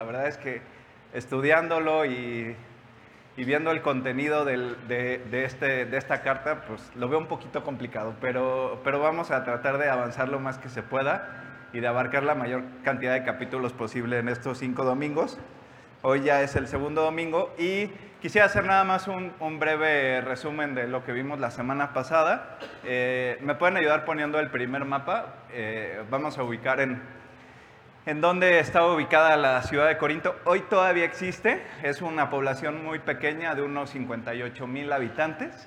La verdad es que estudiándolo y, viendo el contenido de, este, de, esta carta, pues lo veo un poquito complicado, pero, pero vamos a tratar de avanzar lo más que se pueda y de abarcar la mayor cantidad de capítulos posible en estos cinco domingos. Hoy ya es el segundo domingo y quisiera hacer nada más un, breve resumen de lo que vimos la semana pasada. Eh, ¿Me pueden ayudar poniendo el primer mapa? Eh, vamos a ubicar en en donde estaba ubicada la ciudad de Corinto. Hoy todavía existe, es una población muy pequeña de unos 58 mil habitantes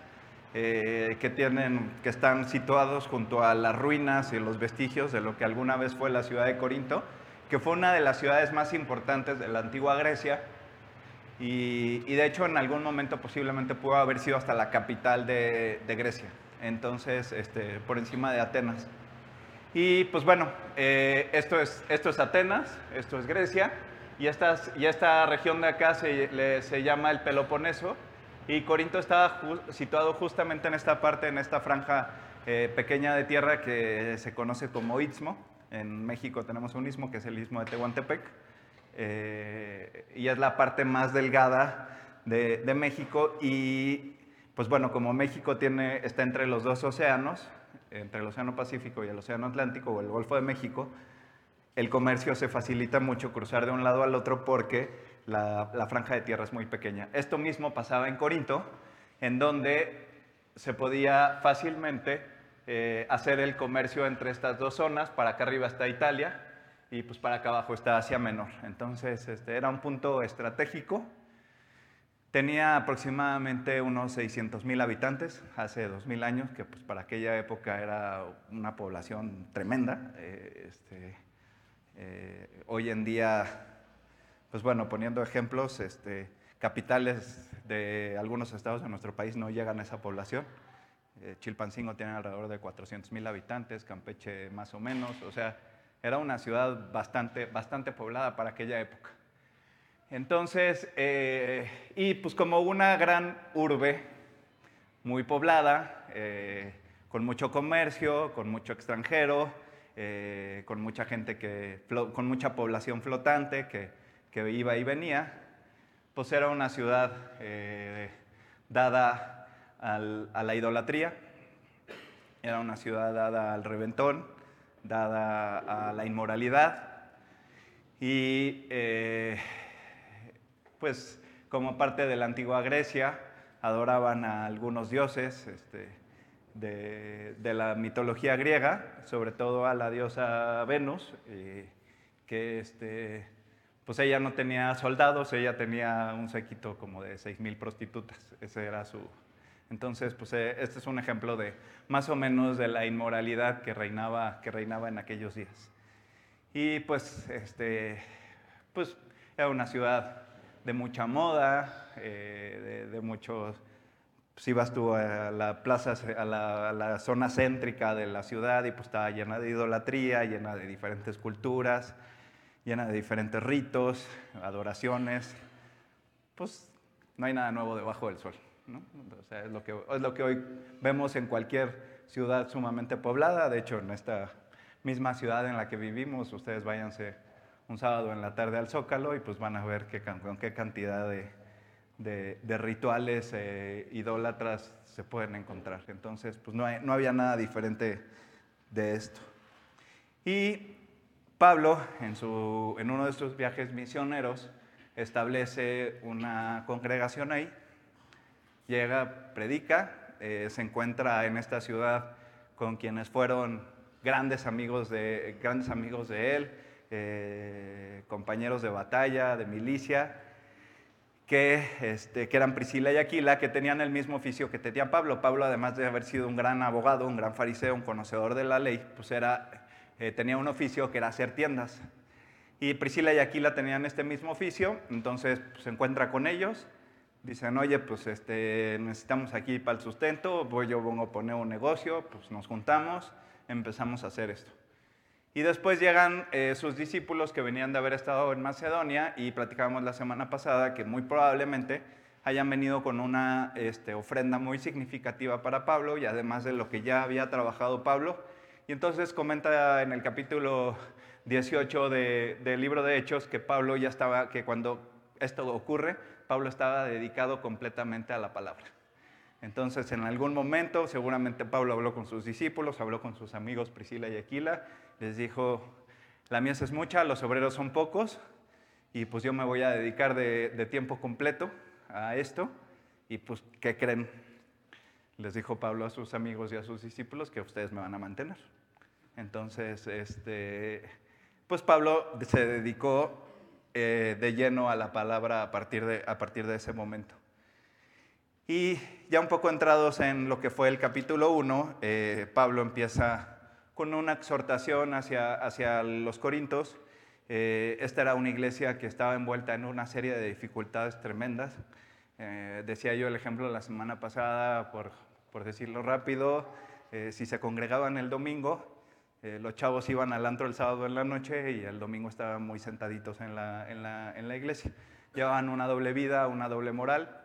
eh, que, tienen, que están situados junto a las ruinas y los vestigios de lo que alguna vez fue la ciudad de Corinto, que fue una de las ciudades más importantes de la antigua Grecia y, de hecho en algún momento posiblemente pudo haber sido hasta la capital de, Grecia, entonces este, por encima de Atenas. Y pues bueno, eh, esto, es, esto es Atenas, esto es Grecia, y, y esta región de acá se, se, llama el Peloponeso, y Corinto está situado justamente en esta parte, en esta franja eh, pequeña de tierra que se conoce como Istmo. En México tenemos un istmo que es el istmo de Tehuantepec, eh, y es la parte más delgada de, de México, y pues bueno, como México tiene, está entre los dos océanos, entre el Océano Pacífico y el Océano Atlántico o el Golfo de México, el comercio se facilita mucho cruzar de un lado al otro porque la, franja de tierra es muy pequeña. Esto mismo pasaba en Corinto, en donde se podía fácilmente eh, hacer el comercio entre estas dos zonas. Para acá arriba está Italia y pues para acá abajo está Asia Menor. Entonces este, era un punto estratégico Tenía aproximadamente unos 600 mil habitantes hace 2.000 años, que pues para aquella época era una población tremenda. Eh, este, eh, hoy en día, pues bueno, poniendo ejemplos, este, capitales de algunos estados de nuestro país no llegan a esa población. Eh, Chilpancingo tiene alrededor de 400 mil habitantes, Campeche más o menos, o sea, era una ciudad bastante, bastante poblada para aquella época. Entonces, eh, y pues como una gran urbe muy poblada, eh, con mucho comercio, con mucho extranjero, eh, con mucha gente que, con mucha población flotante que, que, iba y venía, pues era una ciudad dada a la idolatría, era una ciudad dada al reventón, dada a la inmoralidad. Y pues como parte de la antigua Grecia, adoraban a algunos dioses este, de, la mitología griega, sobre todo a la diosa Venus, que este, pues ella no tenía soldados, ella tenía un séquito como de 6.000 prostitutas, ese era su... Entonces, pues eh, este es un ejemplo de más o menos de la inmoralidad que reinaba, que reinaba en aquellos días. Y pues, este, pues era una ciudad de mucha moda, eh, de, muchos... Si vas tú a la plaza, a la, zona céntrica de la ciudad y pues estaba llena de idolatría, llena de diferentes culturas, llena de diferentes ritos, adoraciones, pues no hay nada nuevo debajo del sol. ¿no? O sea, es lo, que, es lo que hoy vemos en cualquier ciudad sumamente poblada. De hecho, en esta misma ciudad en la que vivimos, ustedes váyanse un sábado en la tarde al Zócalo y pues van a ver qué, con qué cantidad de, rituales eh, idólatras se pueden encontrar. Entonces, pues no, no había nada diferente de esto. Y Pablo, en, su, en uno de sus viajes misioneros, establece una congregación ahí, llega, predica, eh, se encuentra en esta ciudad con quienes fueron grandes amigos de, grandes amigos de él, eh, compañeros de batalla, de milicia, que, este, que eran Priscila y Aquila, que tenían el mismo oficio que tenía Pablo. Pablo, además de haber sido un gran abogado, un gran fariseo, un conocedor de la ley, pues era, eh, tenía un oficio que era hacer tiendas. Y Priscila y Aquila tenían este mismo oficio, entonces pues, se encuentra con ellos, dicen, oye, pues este, necesitamos aquí para el sustento, voy yo pongo a poner un negocio, pues nos juntamos, empezamos a hacer esto. Y después llegan eh, sus discípulos que venían de haber estado en Macedonia y platicábamos la semana pasada que muy probablemente hayan venido con una este, ofrenda muy significativa para Pablo y además de lo que ya había trabajado Pablo. Y entonces comenta en el capítulo 18 del libro de Hechos que Pablo ya estaba, que cuando esto ocurre, Pablo estaba dedicado completamente a la palabra. Entonces, en algún momento, seguramente Pablo habló con sus discípulos, habló con sus amigos Priscila y Aquila, les dijo, la mies es mucha, los obreros son pocos, y pues yo me voy a dedicar de, tiempo completo a esto, y pues, ¿qué creen? Les dijo Pablo a sus amigos y a sus discípulos que ustedes me van a mantener. Entonces, este, pues Pablo se dedicó eh, de lleno a la palabra a partir de, a partir de ese momento. Y ya un poco entrados en lo que fue el capítulo 1, eh, Pablo empieza con una exhortación hacia, hacia los corintos. Eh, esta era una iglesia que estaba envuelta en una serie de dificultades tremendas. decía yo el ejemplo la semana pasada, por, por decirlo rápido, si se congregaban el domingo, eh, los chavos iban al antro el sábado en la noche y el domingo estaban muy sentaditos en la, en la, en la iglesia. Llevaban una doble vida, una doble moral.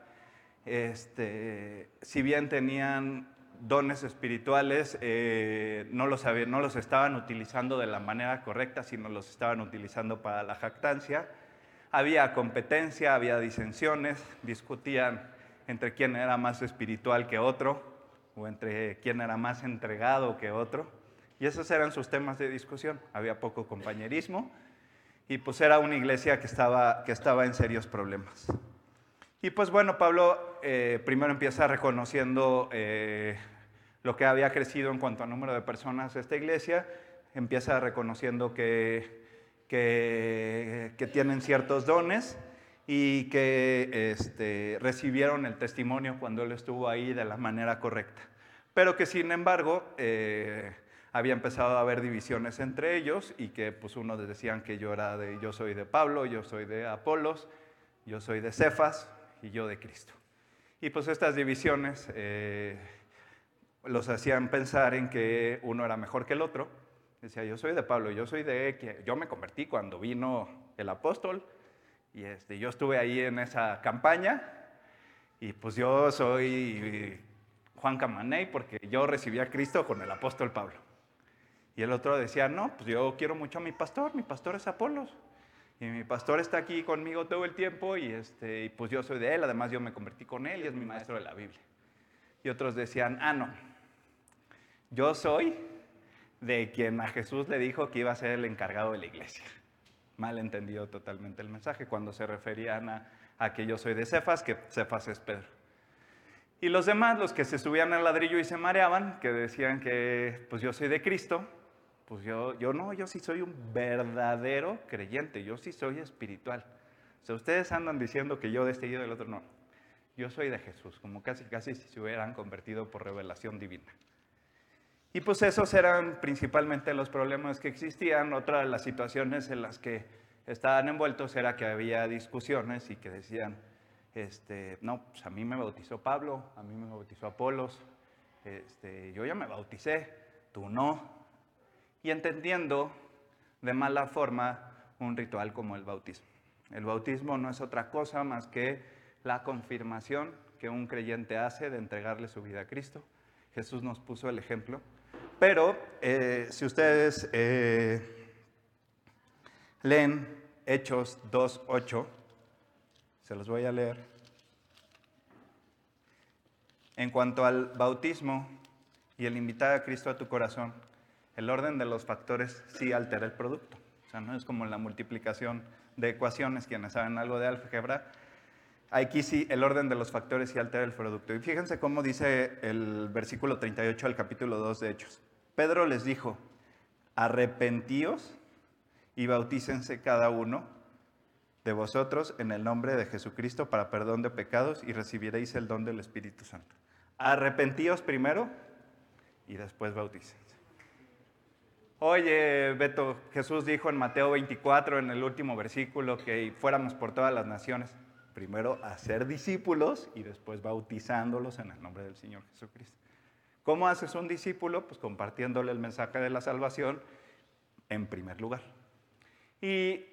Este, si bien tenían dones espirituales, eh, no, los no los estaban utilizando de la manera correcta, sino los estaban utilizando para la jactancia. Había competencia, había disensiones, discutían entre quién era más espiritual que otro o entre quién era más entregado que otro. Y esos eran sus temas de discusión. Había poco compañerismo y pues era una iglesia que estaba, que estaba en serios problemas. Y pues bueno, Pablo eh, primero empieza reconociendo eh, lo que había crecido en cuanto a número de personas esta iglesia, empieza reconociendo que, que, que tienen ciertos dones y que este, recibieron el testimonio cuando él estuvo ahí de la manera correcta. Pero que sin embargo, eh, había empezado a haber divisiones entre ellos y que pues unos decían que yo era de yo soy de Pablo, yo soy de Apolos, yo soy de Cefas y yo de Cristo. Y pues estas divisiones eh, los hacían pensar en que uno era mejor que el otro. Decía, yo soy de Pablo, yo soy de yo me convertí cuando vino el apóstol y este, yo estuve ahí en esa campaña y pues yo soy Juan Camaney porque yo recibí a Cristo con el apóstol Pablo. Y el otro decía, no, pues yo quiero mucho a mi pastor, mi pastor es Apolos. Y mi pastor está aquí conmigo todo el tiempo y, este, y pues yo soy de él, además yo me convertí con él y es mi maestro de la Biblia. Y otros decían, ah, no, yo soy de quien a Jesús le dijo que iba a ser el encargado de la iglesia. Mal entendido totalmente el mensaje cuando se referían a, a que yo soy de Cefas, que Cefas es Pedro. Y los demás, los que se subían al ladrillo y se mareaban, que decían que pues yo soy de Cristo, pues yo, yo no, yo sí soy un verdadero creyente, yo sí soy espiritual. O sea, ustedes andan diciendo que yo de este y del otro, no. Yo soy de Jesús, como casi casi si se hubieran convertido por revelación divina. Y pues esos eran principalmente los problemas que existían. Otra de las situaciones en las que estaban envueltos era que había discusiones y que decían, este, no, pues a mí me bautizó Pablo, a mí me bautizó Apolos, este, yo ya me bauticé, tú no y entendiendo de mala forma un ritual como el bautismo. El bautismo no es otra cosa más que la confirmación que un creyente hace de entregarle su vida a Cristo. Jesús nos puso el ejemplo. Pero eh, si ustedes eh, leen Hechos 2.8, se los voy a leer. En cuanto al bautismo y el invitar a Cristo a tu corazón, el orden de los factores sí altera el producto. O sea, no es como la multiplicación de ecuaciones, quienes saben algo de álgebra. Aquí sí, el orden de los factores sí altera el producto. Y fíjense cómo dice el versículo 38 del capítulo 2 de Hechos. Pedro les dijo, arrepentíos y bautícense cada uno de vosotros en el nombre de Jesucristo para perdón de pecados y recibiréis el don del Espíritu Santo. Arrepentíos primero y después bautícense. Oye, Beto, Jesús dijo en Mateo 24, en el último versículo, que fuéramos por todas las naciones. Primero hacer discípulos y después bautizándolos en el nombre del Señor Jesucristo. ¿Cómo haces un discípulo? Pues compartiéndole el mensaje de la salvación en primer lugar. Y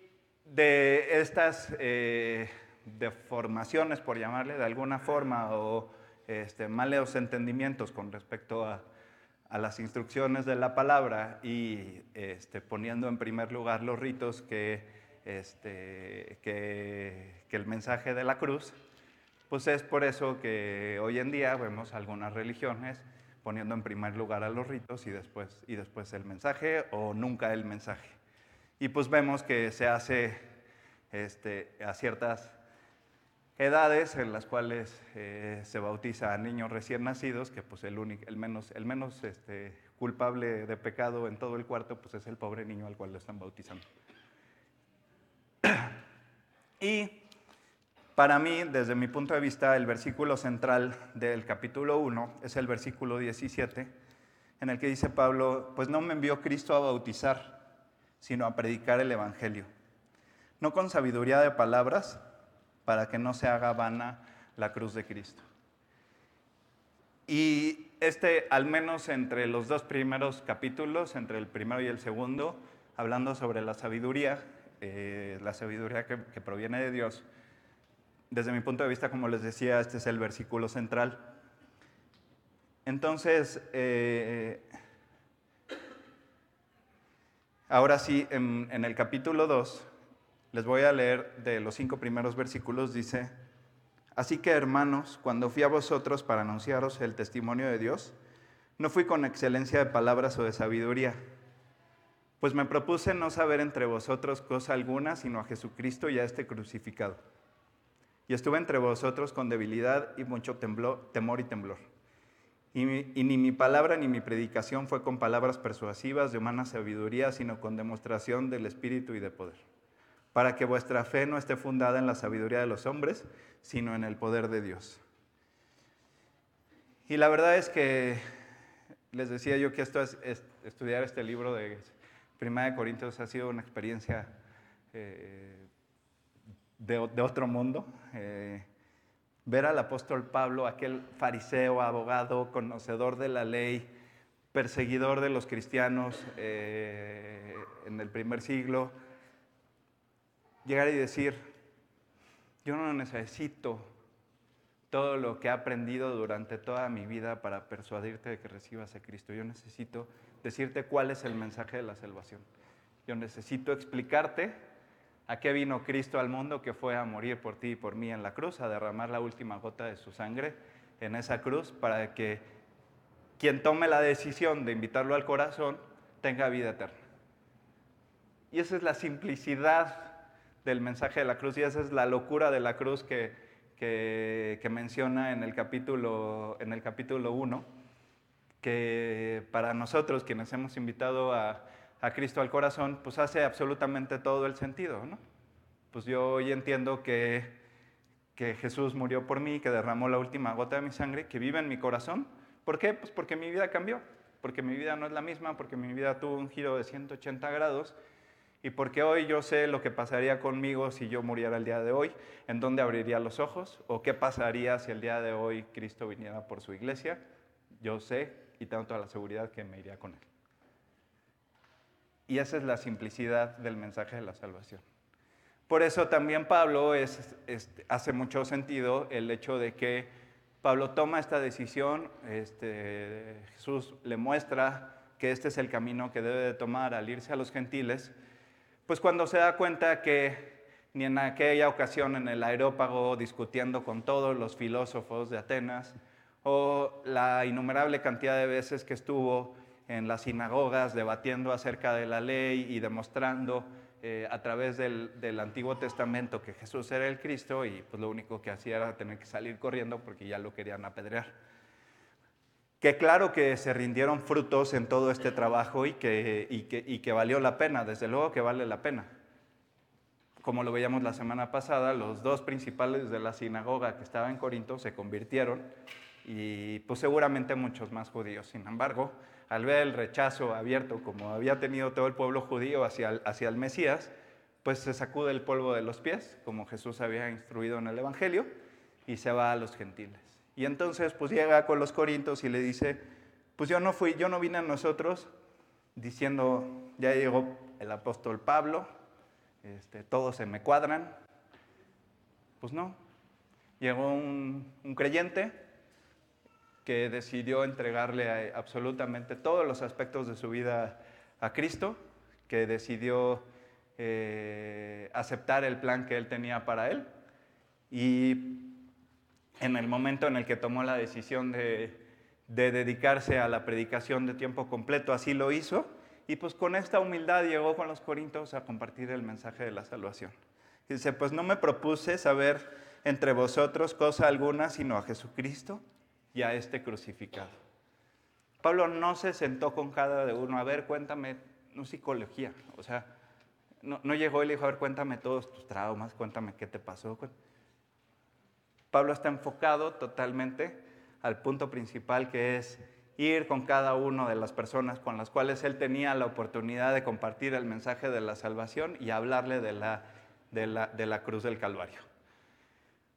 de estas eh, deformaciones, por llamarle de alguna forma, o este, malos entendimientos con respecto a, a las instrucciones de la palabra y este, poniendo en primer lugar los ritos que, este, que, que el mensaje de la cruz, pues es por eso que hoy en día vemos algunas religiones poniendo en primer lugar a los ritos y después, y después el mensaje o nunca el mensaje. Y pues vemos que se hace este, a ciertas edades en las cuales eh, se bautiza a niños recién nacidos, que pues el, menos, el este, culpable de pecado en todo el cuarto pues es el pobre niño al cual lo están bautizando. Y para mí, desde mi punto de vista, el versículo central del capítulo 1 es el versículo 17, en el que dice Pablo, pues no me envió Cristo a bautizar, sino a predicar el Evangelio, no con sabiduría de palabras, para que no se haga vana la cruz de Cristo. Y este, al menos entre los dos primeros capítulos, entre el primero y el segundo, hablando sobre la sabiduría, eh, la sabiduría que, proviene de Dios, desde mi punto de vista, como les decía, este es el versículo central. Entonces, eh, ahora sí, en, en el capítulo 2, les voy a leer de los cinco primeros versículos, dice, Así que hermanos, cuando fui a vosotros para anunciaros el testimonio de Dios, no fui con excelencia de palabras o de sabiduría, pues me propuse no saber entre vosotros cosa alguna, sino a Jesucristo y a este crucificado. Y estuve entre vosotros con debilidad y mucho temor y temblor. y ni mi palabra ni mi predicación fue con palabras persuasivas de humana sabiduría, sino con demostración del Espíritu y de poder para que vuestra fe no esté fundada en la sabiduría de los hombres, sino en el poder de Dios. Y la verdad es que les decía yo que esto es, estudiar este libro de Primera de Corintios ha sido una experiencia eh, de, otro mundo. Eh, ver al apóstol Pablo, aquel fariseo, abogado, conocedor de la ley, perseguidor de los cristianos eh, en el primer siglo, llegar y decir, yo no necesito todo lo que he aprendido durante toda mi vida para persuadirte de que recibas a Cristo. Yo necesito decirte cuál es el mensaje de la salvación. Yo necesito explicarte a qué vino Cristo al mundo, que fue a morir por ti y por mí en la cruz, a derramar la última gota de su sangre en esa cruz, para que quien tome la decisión de invitarlo al corazón tenga vida eterna. Y esa es la simplicidad del mensaje de la cruz y esa es la locura de la cruz que, que, menciona en el, capítulo, en el capítulo 1, que para nosotros quienes hemos invitado a, a, Cristo al corazón, pues hace absolutamente todo el sentido. ¿no? Pues yo hoy entiendo que, que Jesús murió por mí, que derramó la última gota de mi sangre, que vive en mi corazón. ¿Por qué? Pues porque mi vida cambió, porque mi vida no es la misma, porque mi vida tuvo un giro de 180 grados y porque hoy yo sé lo que pasaría conmigo si yo muriera el día de hoy, en dónde abriría los ojos, o qué pasaría si el día de hoy Cristo viniera por su iglesia, yo sé y tengo toda la seguridad que me iría con él. Y esa es la simplicidad del mensaje de la salvación. Por eso también Pablo hace mucho sentido el hecho de que Pablo toma esta decisión, este, Jesús le muestra que este es el camino que debe de tomar al irse a los gentiles, pues cuando se da cuenta que ni en aquella ocasión en el aerópago discutiendo con todos los filósofos de Atenas, o la innumerable cantidad de veces que estuvo en las sinagogas debatiendo acerca de la ley y demostrando eh, a través del, del, Antiguo Testamento que Jesús era el Cristo y pues lo único que hacía era tener que salir corriendo porque ya lo querían apedrear que claro que se rindieron frutos en todo este trabajo y que, y que, y que valió la pena, desde luego que vale la pena. Como lo veíamos la semana pasada, los dos principales de la sinagoga que estaba en Corinto se convirtieron y pues seguramente muchos más judíos. Sin embargo, al ver el rechazo abierto como había tenido todo el pueblo judío hacia el, hacia el Mesías, pues se sacude el polvo de los pies, como Jesús había instruido en el Evangelio, y se va a los gentiles. Y entonces pues llega con los corintios y le dice, pues yo no fui, yo no vine a nosotros diciendo, ya llegó el apóstol Pablo, este, todos se me cuadran. Pues no, llegó un, creyente que decidió entregarle absolutamente todos los aspectos de su vida a Cristo, que decidió eh, aceptar el plan que él tenía para él. Y en el momento en el que tomó la decisión de, de dedicarse a la predicación de tiempo completo, así lo hizo. Y pues con esta humildad llegó con los corintios a compartir el mensaje de la salvación. dice, pues no me propuse saber entre vosotros cosa alguna, sino a Jesucristo y a este crucificado. Pablo no se sentó con cada de uno, a ver, cuéntame, no psicología, o sea, no, no llegó y le dijo, a ver, cuéntame todos tus traumas, cuéntame qué te pasó. Pablo está enfocado totalmente al punto principal que es ir con cada una de las personas con las cuales él tenía la oportunidad de compartir el mensaje de la salvación y hablarle de la, de la, de la cruz del Calvario.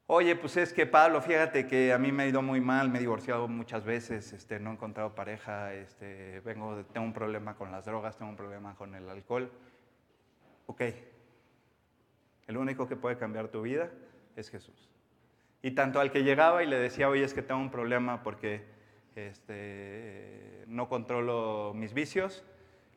Oye, pues es que Pablo, fíjate que a mí me ha ido muy mal, me he divorciado muchas veces, este, no he encontrado pareja, este, tengo un problema con las drogas, tengo un problema con el alcohol. Ok, el único que puede cambiar tu vida es Jesús. Y tanto al que llegaba y le decía, oye, es que tengo un problema porque este, no controlo mis vicios,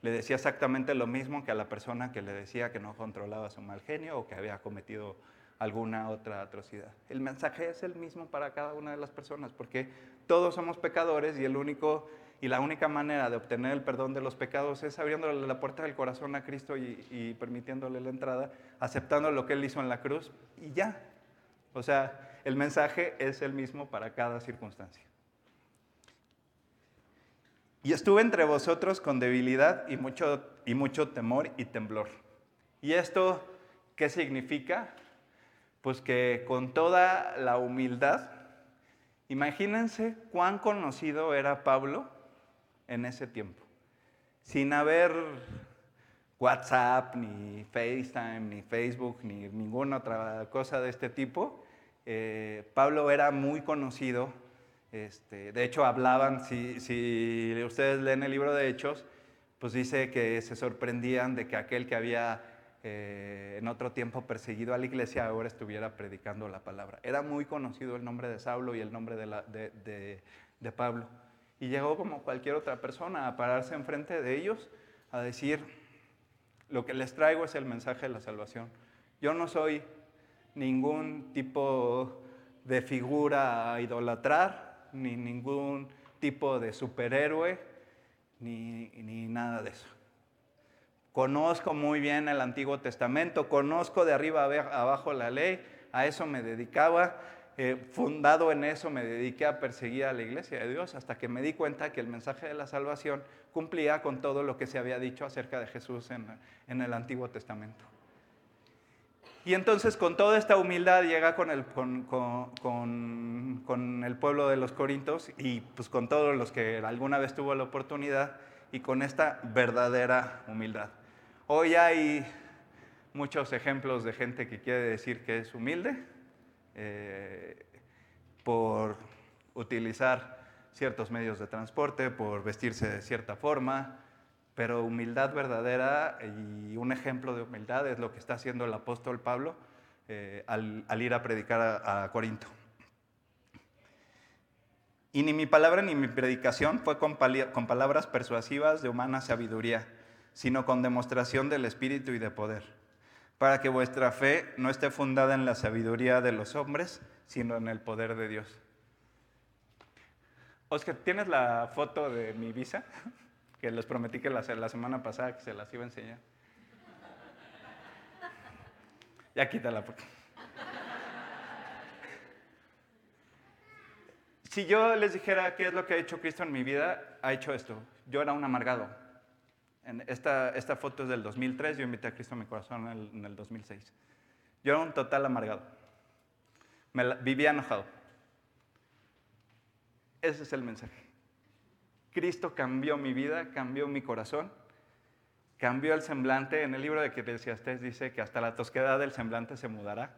le decía exactamente lo mismo que a la persona que le decía que no controlaba su mal genio o que había cometido alguna otra atrocidad. El mensaje es el mismo para cada una de las personas, porque todos somos pecadores y el único y la única manera de obtener el perdón de los pecados es abriéndole la puerta del corazón a Cristo y, y permitiéndole la entrada, aceptando lo que Él hizo en la cruz y ya. O sea, el mensaje es el mismo para cada circunstancia. Y estuve entre vosotros con debilidad y mucho, y mucho temor y temblor. ¿Y esto qué significa? Pues que con toda la humildad, imagínense cuán conocido era Pablo en ese tiempo, sin haber WhatsApp, ni FaceTime, ni Facebook, ni ninguna otra cosa de este tipo. Eh, Pablo era muy conocido, este, de hecho hablaban, si, si ustedes leen el libro de Hechos, pues dice que se sorprendían de que aquel que había eh, en otro tiempo perseguido a la iglesia, ahora estuviera predicando la palabra. Era muy conocido el nombre de Saulo y el nombre de, de, Pablo. Y llegó como cualquier otra persona a pararse enfrente de ellos a decir, lo que les traigo es el mensaje de la salvación. Yo no soy ningún tipo de figura a idolatrar, ni ningún tipo de superhéroe, ni, ni nada de eso. Conozco muy bien el Antiguo Testamento, conozco de arriba abajo la ley, a eso me dedicaba. Eh, fundado en eso me dediqué a perseguir a la iglesia de Dios hasta que me di cuenta que el mensaje de la salvación cumplía con todo lo que se había dicho acerca de Jesús en, el Antiguo Testamento. Y entonces con toda esta humildad llega con el, con, el pueblo de los Corintios y pues con todos los que alguna vez tuvo la oportunidad y con esta verdadera humildad. Hoy hay muchos ejemplos de gente que quiere decir que es humilde eh, por utilizar ciertos medios de transporte, por vestirse de cierta forma, pero humildad verdadera y un ejemplo de humildad es lo que está haciendo el apóstol Pablo eh, al, ir a predicar a, Corinto. Y ni mi palabra ni mi predicación fue con, con palabras persuasivas de humana sabiduría sino con demostración del Espíritu y de poder, para que vuestra fe no esté fundada en la sabiduría de los hombres, sino en el poder de Dios. Oscar, ¿tienes la foto de mi visa? Que les prometí que la, la semana pasada que se las iba a enseñar. Ya quítala. Porque... Si yo les dijera qué es lo que ha hecho Cristo en mi vida, ha hecho esto. Yo era un amargado esta, esta foto es del 2003, yo invité a Cristo a mi corazón en el, 2006. Yo era un total amargado. Me vivía enojado. Ese es el mensaje. Cristo cambió mi vida, cambió mi corazón, cambió el semblante. En el libro de Eclesiastés dice que hasta la tosquedad del semblante se mudará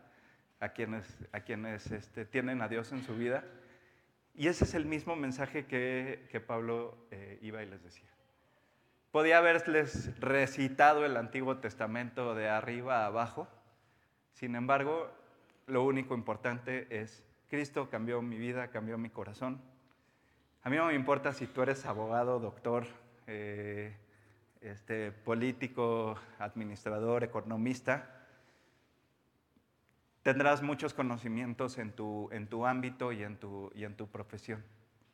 a quienes, a quienes este, tienen a Dios en su vida. Y ese es el mismo mensaje que, que Pablo eh, iba y les decía. Podía haberles recitado el Antiguo Testamento de arriba a abajo. Sin embargo, lo único importante es, Cristo cambió mi vida, cambió mi corazón, A mí no me importa si tú eres abogado, doctor, eh, este, político, administrador, economista. Tendrás muchos conocimientos en tu, en tu ámbito y en tu, y en tu profesión.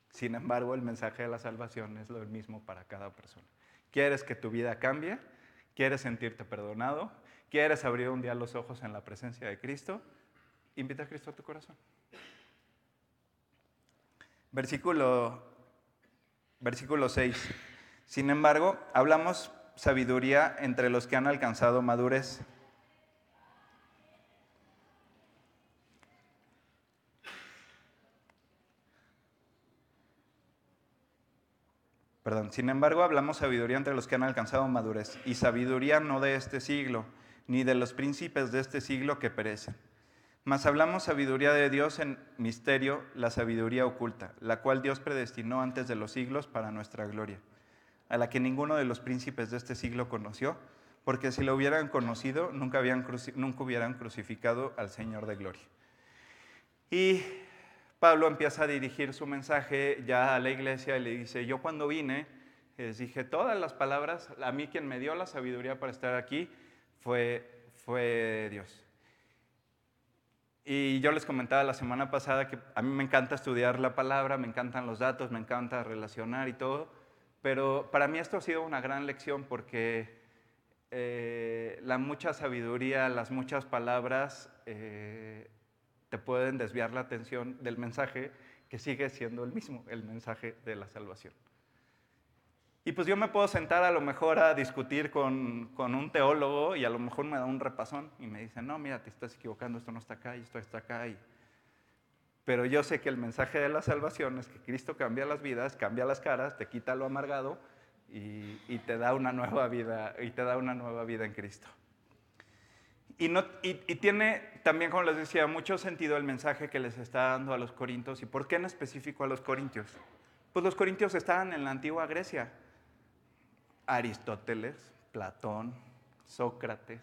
Sin embargo, el mensaje de la salvación es lo mismo para cada persona. ¿Quieres que tu vida cambie? ¿Quieres sentirte perdonado? ¿Quieres abrir un día los ojos en la presencia de Cristo? Invita a Cristo a tu corazón. Versículo, versículo 6. Sin embargo, hablamos sabiduría entre los que han alcanzado madurez. Perdón, sin embargo, hablamos sabiduría entre los que han alcanzado madurez, y sabiduría no de este siglo, ni de los príncipes de este siglo que perecen. Mas hablamos sabiduría de Dios en misterio, la sabiduría oculta, la cual Dios predestinó antes de los siglos para nuestra gloria a la que ninguno de los príncipes de este siglo conoció, porque si lo hubieran conocido, nunca, habían hubieran crucificado al Señor de gloria. Y Pablo empieza a dirigir su mensaje ya a la iglesia y le dice, yo cuando vine, les dije todas las palabras, a mí quien me dio la sabiduría para estar aquí fue, fue Dios. Y yo les comentaba la semana pasada que a mí me encanta estudiar la palabra, me encantan los datos, me encanta relacionar y todo, pero para mí esto ha sido una gran lección porque eh, la mucha sabiduría, las muchas palabras eh, te pueden desviar la atención del mensaje que sigue siendo el mismo, el mensaje de la salvación. Y pues yo me puedo sentar a lo mejor a discutir con, con, un teólogo y a lo mejor me da un repasón y me dice, no, mira, te estás equivocando, esto no está acá y esto está acá. Y pero yo sé que el mensaje de la salvación es que Cristo cambia las vidas, cambia las caras, te quita lo amargado y, te da una nueva vida y te da una nueva vida en Cristo. Y, no, y, tiene también, como les decía, mucho sentido el mensaje que les está dando a los corintios. ¿Y por qué en específico a los corintios? Pues los corintios estaban en la antigua Grecia. Aristóteles, Platón, Sócrates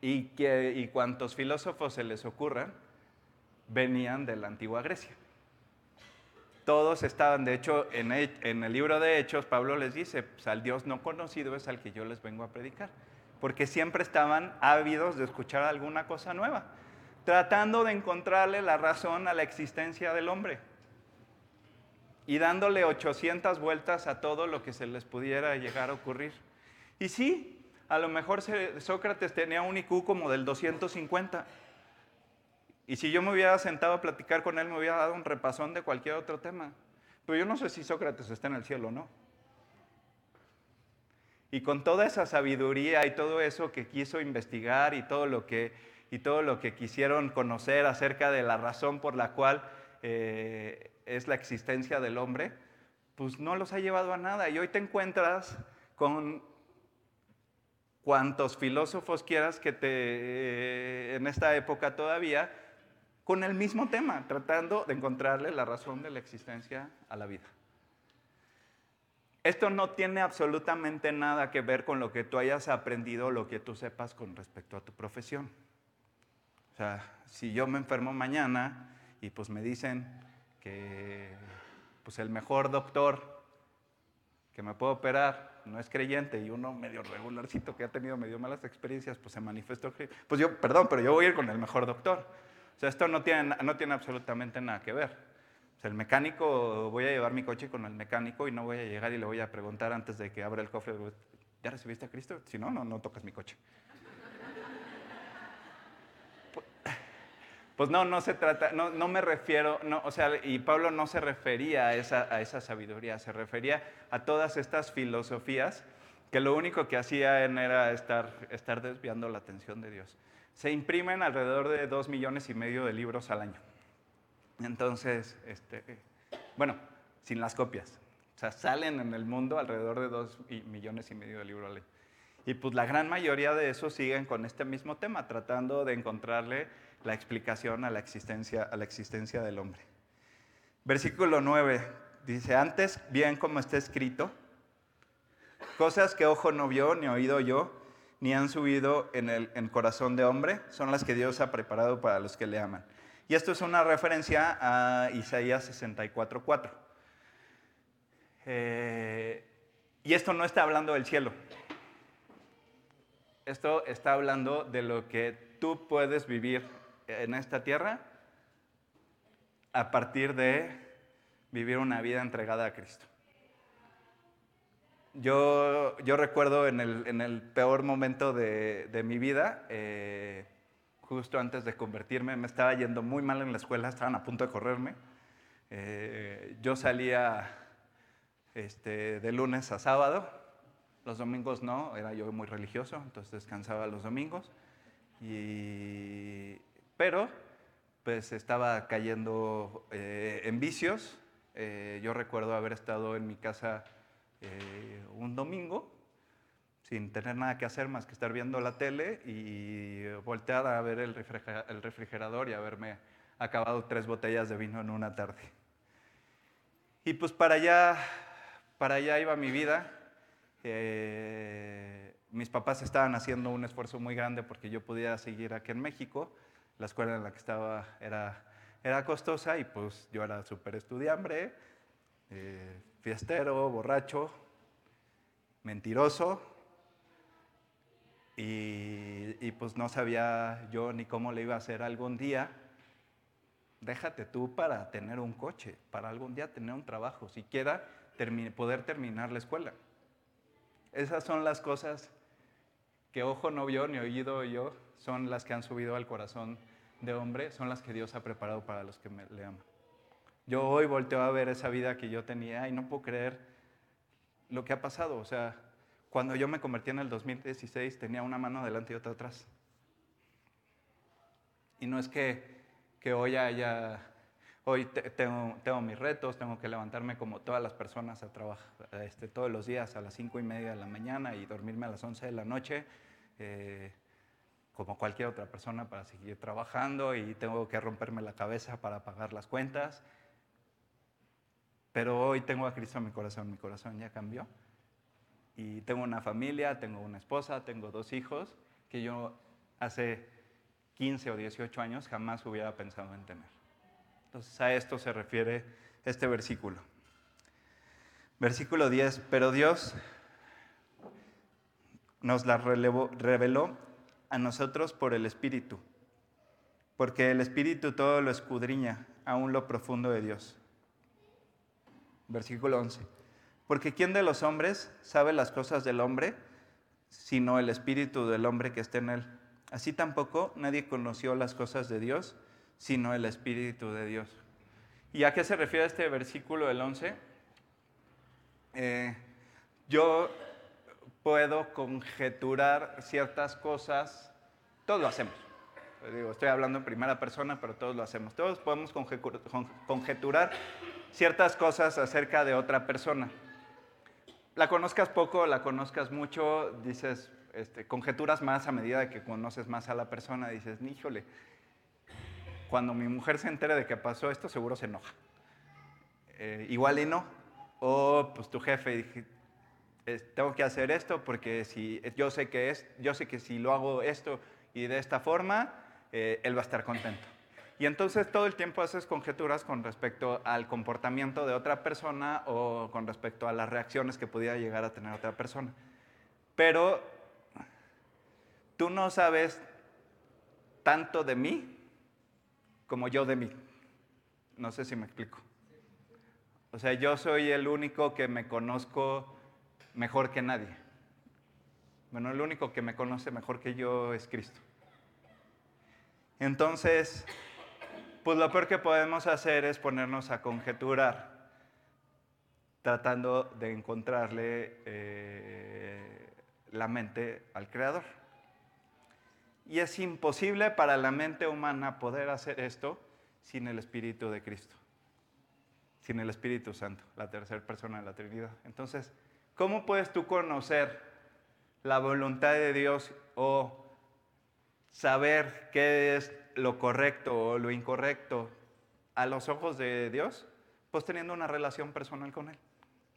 y, que, y cuantos filósofos se les ocurran, venían de la antigua Grecia. Todos estaban, de hecho, en el, libro de Hechos, Pablo les dice, pues, al Dios no conocido es al que yo les vengo a predicar, porque siempre estaban ávidos de escuchar alguna cosa nueva, tratando de encontrarle la razón a la existencia del hombre y dándole 800 vueltas a todo lo que se les pudiera llegar a ocurrir. Y sí, a lo mejor Sócrates tenía un IQ como del 250 y si yo me hubiera sentado a platicar con él, me hubiera dado un repasón de cualquier otro tema. Pero yo no sé si Sócrates está en el cielo o no. Y con toda esa sabiduría y todo eso que quiso investigar y todo lo que, y todo lo que quisieron conocer acerca de la razón por la cual eh, es la existencia del hombre, pues no los ha llevado a nada. Y hoy te encuentras con cuantos filósofos quieras que te, eh, en esta época todavía, con el mismo tema, tratando de encontrarle la razón de la existencia a la vida. Esto no tiene absolutamente nada que ver con lo que tú hayas aprendido, lo que tú sepas con respecto a tu profesión. O sea, si yo me enfermo mañana y pues me dicen que pues el mejor doctor que me puede operar no es creyente y uno medio regularcito que ha tenido medio malas experiencias, pues se manifestó, pues yo, perdón, pero yo voy a ir con el mejor doctor. O sea, esto no tiene, no tiene absolutamente nada que ver. O el mecánico, voy a llevar mi coche con el mecánico y no voy a llegar y le voy a preguntar antes de que abra el cofre, ¿ya recibiste a Cristo? Si no, no, no tocas mi coche. Pues no, no se trata, no, no me refiero, o sea, y Pablo no se refería a esa, a esa sabiduría, se refería a todas estas filosofías que lo único que hacían era estar, estar desviando la atención de Dios se imprimen alrededor de dos millones y medio de libros al año. Entonces, este, bueno, sin las copias. O sea, salen en el mundo alrededor de dos millones y medio de libros al año. Y pues la gran mayoría de esos siguen con este mismo tema, tratando de encontrarle la explicación a la existencia, a la existencia del hombre. Versículo 9 dice, antes bien como está escrito, cosas que ojo no vio ni oído yo, ni han subido en el corazón de hombre, son las que Dios ha preparado para los que le aman. Y esto es una referencia a Isaías 64.4. Eh, y esto no está hablando del cielo. Esto está hablando de lo que tú puedes vivir en esta tierra a partir de vivir una vida entregada a Cristo. Yo, yo recuerdo en el, en el, peor momento de, de mi vida, eh, justo antes de convertirme, me estaba yendo muy mal en la escuela, estaban a punto de correrme. Eh, yo salía este, de lunes a sábado, los domingos no, era yo muy religioso, entonces descansaba los domingos. Y, pero pues estaba cayendo eh, en vicios. yo recuerdo haber estado en mi casa eh, un domingo sin tener nada que hacer más que estar viendo la tele y voltear a ver el, refrigerador y haberme acabado tres botellas de vino en una tarde. Y pues para allá, para allá iba mi vida. Eh, mis papás estaban haciendo un esfuerzo muy grande porque yo pudiera seguir aquí en México. La escuela en la que estaba era, era costosa y pues yo era súper estudiambre. Eh, fiestero, borracho, mentiroso, y, pues no sabía yo ni cómo le iba a hacer algún día. Déjate tú para tener un coche, para algún día tener un trabajo, siquiera poder terminar la escuela. Esas son las cosas que ojo no vio ni oído yo, son las que han subido al corazón de hombre, son las que Dios ha preparado para los que le aman. Yo hoy volteo a ver esa vida que yo tenía y no puedo creer lo que ha pasado. O sea, cuando yo me convertí en el 2016 tenía una mano adelante y otra atrás. Y no es que, que hoy haya, hoy tengo, tengo, mis retos, tengo que levantarme como todas las personas a trabajar este, todos los días a las 5 y media de la mañana y dormirme a las 11 de la noche. Eh, como cualquier otra persona para seguir trabajando y tengo que romperme la cabeza para pagar las cuentas pero hoy tengo a Cristo en mi corazón, mi corazón ya cambió. Y tengo una familia, tengo una esposa, tengo dos hijos que yo hace 15 o 18 años jamás hubiera pensado en tener. Entonces a esto se refiere este versículo. Versículo 10, pero Dios nos la reveló a nosotros por el Espíritu, porque el Espíritu todo lo escudriña, aún lo profundo de Dios versículo 11. Porque ¿quién de los hombres sabe las cosas del hombre, sino el espíritu del hombre que está en él? Así tampoco nadie conoció las cosas de Dios, sino el espíritu de Dios. ¿Y a qué se refiere este versículo del 11? Eh, yo puedo conjeturar ciertas cosas, todos lo hacemos. estoy hablando en primera persona, pero todos lo hacemos. Todos podemos conjeturar ciertas cosas acerca de otra persona. La conozcas poco, la conozcas mucho, dices, este, conjeturas más a medida que conoces más a la persona, dices, híjole, cuando mi mujer se entere de que pasó esto, seguro se enoja. Eh, igual y no. O pues tu jefe, dije, tengo que hacer esto porque si, yo, sé que es, yo sé que si lo hago esto y de esta forma, eh, él va a estar contento. Y entonces todo el tiempo haces conjeturas con respecto al comportamiento de otra persona o con respecto a las reacciones que pudiera llegar a tener otra persona. Pero tú no sabes tanto de mí como yo de mí. No sé si me explico. O sea, yo soy el único que me conozco mejor que nadie. Bueno, el único que me conoce mejor que yo es Cristo. Entonces, pues lo peor que podemos hacer es ponernos a conjeturar, tratando de encontrarle eh, la mente al Creador. Y es imposible para la mente humana poder hacer esto sin el Espíritu de Cristo, sin el Espíritu Santo, la tercera persona de la Trinidad. Entonces, ¿cómo puedes tú conocer la voluntad de Dios o saber qué es lo correcto o lo incorrecto a los ojos de Dios? Pues teniendo una relación personal con Él.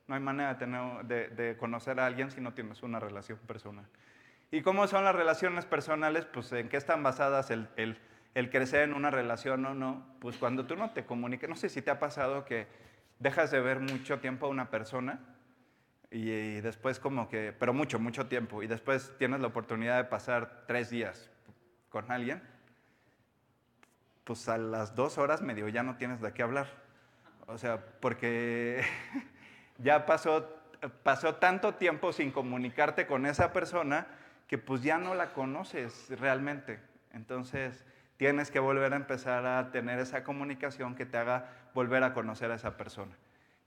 No hay manera de, tener, de, conocer a alguien si no tienes una relación personal. ¿Y cómo son las relaciones personales? Pues en qué están basadas el, el, crecer en una relación o no. Pues cuando tú no te comunicas, no sé si te ha pasado que dejas de ver mucho tiempo a una persona y, después como que, pero mucho, mucho tiempo, y después tienes la oportunidad de pasar tres días con alguien, pues a las dos horas medio ya no tienes de qué hablar. O sea, porque ya pasó, pasó tanto tiempo sin comunicarte con esa persona que pues ya no la conoces realmente. Entonces tienes que volver a empezar a tener esa comunicación que te haga volver a conocer a esa persona.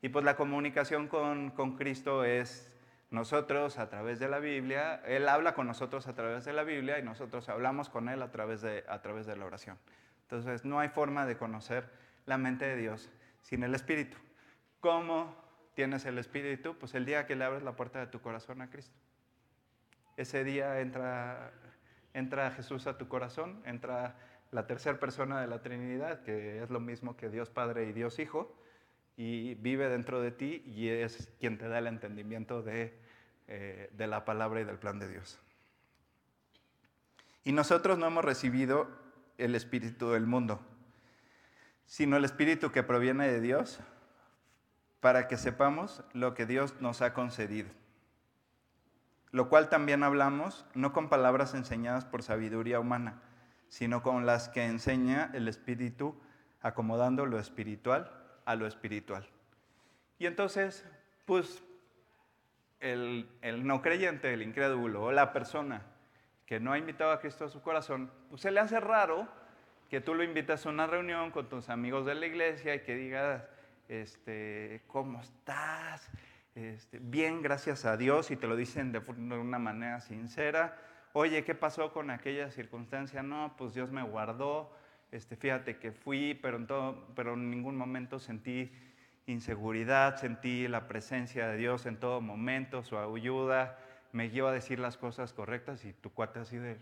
Y pues la comunicación con, con Cristo es nosotros a través de la Biblia, Él habla con nosotros a través de la Biblia y nosotros hablamos con Él a través de, a través de la oración. Entonces no hay forma de conocer la mente de Dios sin el Espíritu. ¿Cómo tienes el Espíritu? Pues el día que le abres la puerta de tu corazón a Cristo. Ese día entra, entra Jesús a tu corazón, entra la tercera persona de la Trinidad, que es lo mismo que Dios Padre y Dios Hijo, y vive dentro de ti y es quien te da el entendimiento de, eh, de la palabra y del plan de Dios. Y nosotros no hemos recibido el Espíritu del mundo, sino el Espíritu que proviene de Dios, para que sepamos lo que Dios nos ha concedido. Lo cual también hablamos, no con palabras enseñadas por sabiduría humana, sino con las que enseña el Espíritu, acomodando lo espiritual a lo espiritual. Y entonces, pues, el, no creyente, el incrédulo o la persona que no ha invitado a Cristo a su corazón, pues se le hace raro que tú lo invitas a una reunión con tus amigos de la iglesia y que digas, este, ¿cómo estás? Este, bien, gracias a Dios, y te lo dicen de una manera sincera oye, ¿qué pasó con aquella circunstancia? No, pues Dios me guardó, este, fíjate que fui, pero en, todo, pero en ningún momento sentí inseguridad, sentí la presencia de Dios en todo momento, su ayuda, me guió a decir las cosas correctas y tu cuate así de...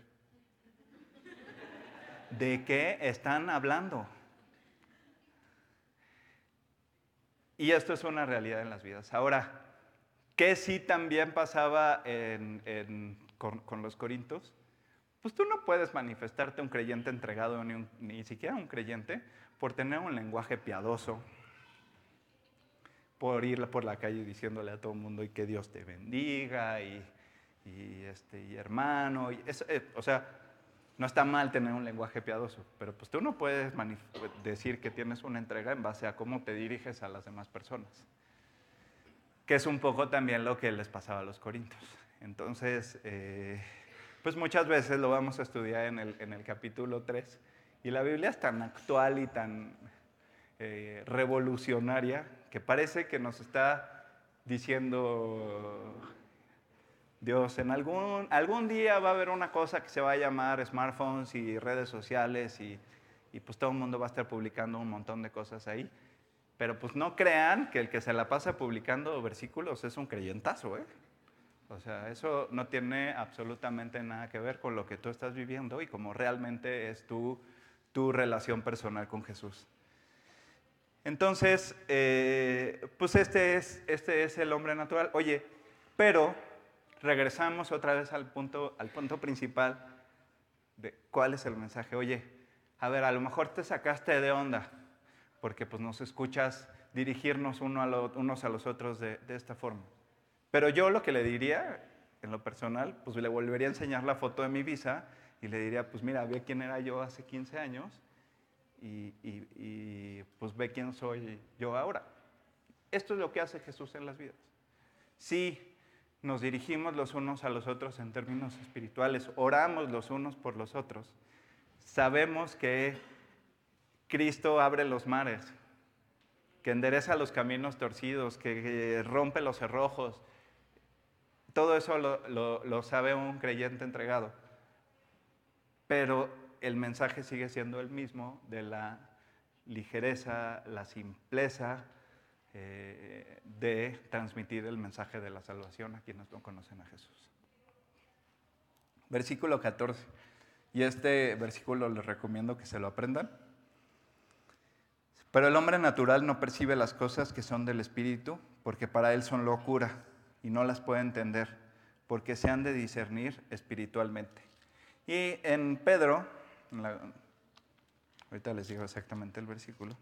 ¿De qué están hablando? Y esto es una realidad en las vidas. Ahora, ¿qué sí también pasaba en con, los corintos, pues tú no puedes manifestarte un creyente entregado, ni, ni siquiera un creyente, por tener un lenguaje piadoso, por ir por la calle diciéndole a todo el mundo y que Dios te bendiga y, este, y hermano. Y eh, o sea, no está mal tener un lenguaje piadoso, pero pues tú no puedes decir que tienes una entrega en base a cómo te diriges a las demás personas. Que es un poco también lo que les pasaba a los corintios. Entonces, eh, pues muchas veces lo vamos a estudiar en el, capítulo 3 y la Biblia es tan actual y tan eh, revolucionaria que parece que nos está diciendo Dios, en algún, algún día va a haber una cosa que se va a llamar smartphones y redes sociales y, y pues todo el mundo va a estar publicando un montón de cosas ahí. Pero pues no crean que el que se la pasa publicando versículos es un creyentazo, ¿eh? O sea, eso no tiene absolutamente nada que ver con lo que tú estás viviendo y cómo realmente es tu, tu relación personal con Jesús. Entonces, eh, pues este es, este es el hombre natural. Oye, pero regresamos otra vez al punto, al punto principal de cuál es el mensaje. Oye, a ver, a lo mejor te sacaste de onda porque pues nos escuchas dirigirnos unos a los otros de esta forma. Pero yo lo que le diría, en lo personal, pues le volvería a enseñar la foto de mi visa y le diría, pues mira, ve quién era yo hace 15 años y, pues ve quién soy yo ahora. Esto es lo que hace Jesús en las vidas. Si nos dirigimos los unos a los otros en términos espirituales, oramos los unos por los otros, sabemos que Cristo abre los mares, que endereza los caminos torcidos, que rompe los cerrojos, todo eso lo, sabe un creyente entregado. Pero el mensaje sigue siendo el mismo de la ligereza, la simpleza eh, de transmitir el mensaje de la salvación a quienes no conocen a Jesús. Versículo 14. Y este versículo les recomiendo que se lo aprendan. Pero el hombre natural no percibe las cosas que son del Espíritu, porque para él son locura y no las puede entender porque se han de discernir espiritualmente. Y en Pedro, ahorita les digo exactamente el versículo.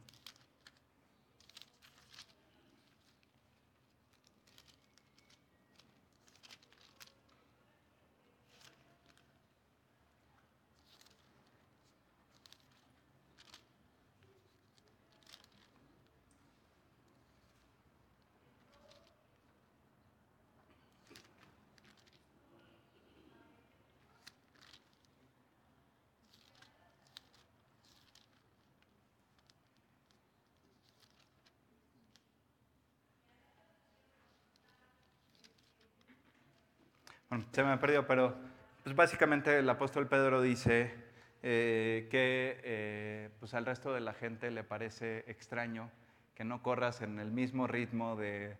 Se me perdió, pero pues básicamente el apóstol Pedro dice eh, que eh, pues al resto de la gente le parece extraño que no corras en el mismo ritmo de,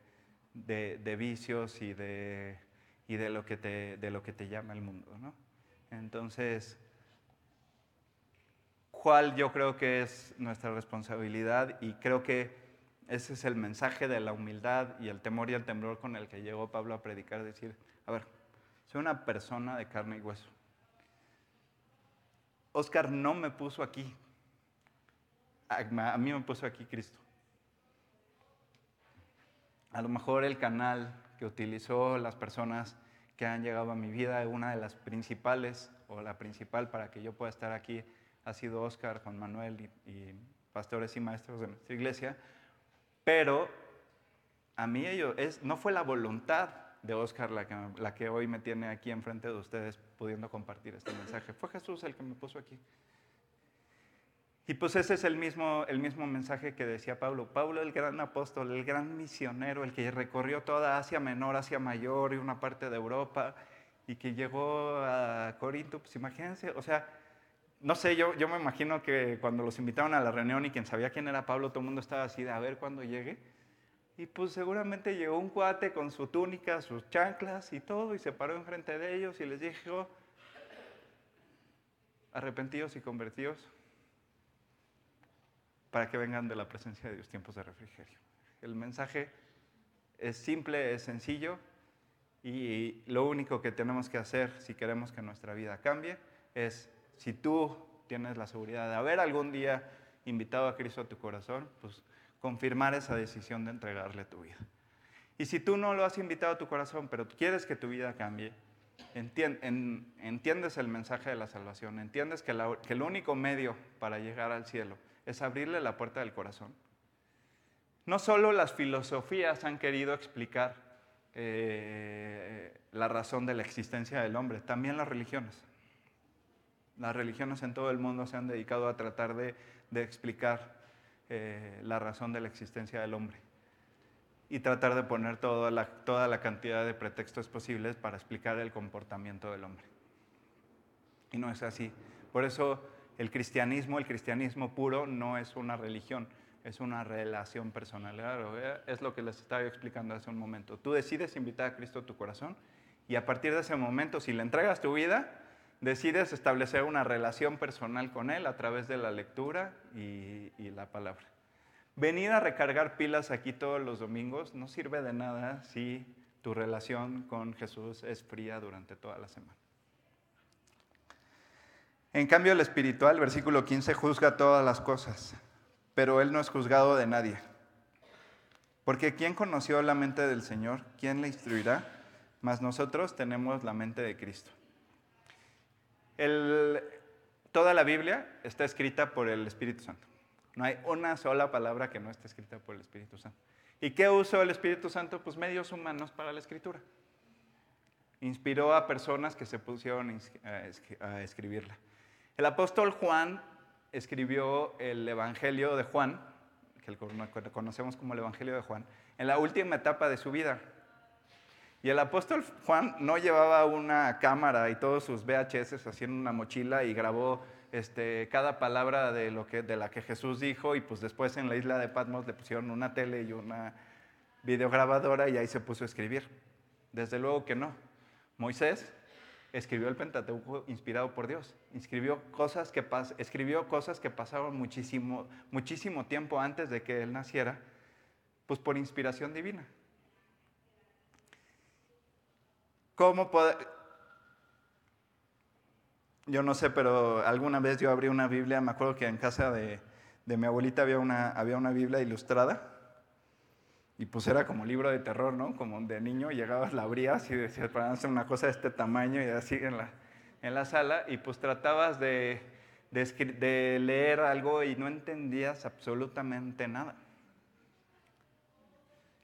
de, vicios y, de, y de, lo que te, de lo que te llama el mundo. ¿no? Entonces, ¿cuál yo creo que es nuestra responsabilidad? Y creo que ese es el mensaje de la humildad y el temor y el temblor con el que llegó Pablo a predicar, decir, a ver, soy una persona de carne y hueso. Oscar no me puso aquí. A mí me puso aquí Cristo. A lo mejor el canal que utilizó las personas que han llegado a mi vida, una de las principales o la principal para que yo pueda estar aquí ha sido Oscar, Juan Manuel y, pastores y maestros de nuestra iglesia. Pero a mí ello es, no fue la voluntad de Oscar la que, la que hoy me tiene aquí enfrente de ustedes pudiendo compartir este mensaje. Fue Jesús el que me puso aquí. Y pues ese es el mismo, el mismo mensaje que decía Pablo. Pablo, el gran apóstol, el gran misionero, el que recorrió toda Asia Menor, Asia Mayor y una parte de Europa y que llegó a Corinto, pues imagínense, o sea, no sé, yo, yo me imagino que cuando los invitaron a la reunión y quien sabía quién era Pablo, todo el mundo estaba así de a ver cuándo llegue. Y pues seguramente llegó un cuate con su túnica, sus chanclas y todo, y se paró enfrente de ellos y les dijo, arrepentidos y convertidos para que vengan de la presencia de Dios tiempos de refrigerio. El mensaje es simple, es sencillo y lo único que tenemos que hacer si queremos que nuestra vida cambie es, si tú tienes la seguridad de haber algún día invitado a Cristo a tu corazón, pues confirmar esa decisión de entregarle tu vida. Y si tú no lo has invitado a tu corazón, pero quieres que tu vida cambie, entiendes el mensaje de la salvación, entiendes que, el único medio para llegar al cielo es abrirle la puerta del corazón. No solo las filosofías han querido explicar eh, la razón de la existencia del hombre, también las religiones. Las religiones en todo el mundo se han dedicado a tratar de, explicar eh, la razón de la existencia del hombre y tratar de poner toda la, cantidad de pretextos posibles para explicar el comportamiento del hombre. Y no es así. Por eso el cristianismo, el cristianismo puro, no es una religión, es una relación personal. Es lo que les estaba explicando hace un momento. Tú decides invitar a Cristo a tu corazón y a partir de ese momento, si le entregas tu vida, decides establecer una relación personal con Él a través de la lectura y, la palabra. Venir a recargar pilas aquí todos los domingos no sirve de nada si tu relación con Jesús es fría durante toda la semana. En cambio, el espiritual, versículo 15, juzga todas las cosas, pero él no es juzgado de nadie. Porque ¿quién conoció la mente del Señor? ¿Quién le instruirá? Mas nosotros tenemos la mente de Cristo. Toda la Biblia está escrita por el Espíritu Santo. No hay una sola palabra que no esté escrita por el Espíritu Santo. ¿Y qué usó el Espíritu Santo? Pues medios humanos para la escritura. Inspiró a personas que se pusieron a escribirla. El apóstol Juan escribió el Evangelio de Juan, que conocemos como el Evangelio de Juan, en la última etapa de su vida. Y el apóstol Juan no llevaba una cámara y todos sus VHS haciendo una mochila y grabó este, cada palabra de, lo que, de la que Jesús dijo y pues después en la isla de Patmos le pusieron una tele y una videograbadora y ahí se puso a escribir. Desde luego que no. Moisés escribió el Pentateuco inspirado por Dios. Escribió cosas que, escribió cosas que pasaron muchísimo, muchísimo tiempo antes de que él naciera, pues por inspiración divina. ¿Cómo puede... Yo no sé, pero alguna vez yo abrí una Biblia, me acuerdo que en casa de, de mi abuelita había una, había una Biblia ilustrada y pues era como libro de terror, ¿no? Como de niño llegabas, la abrías y decías, para hacer una cosa de este tamaño y así en la, en la sala, y pues tratabas de, de, de leer algo y no entendías absolutamente nada.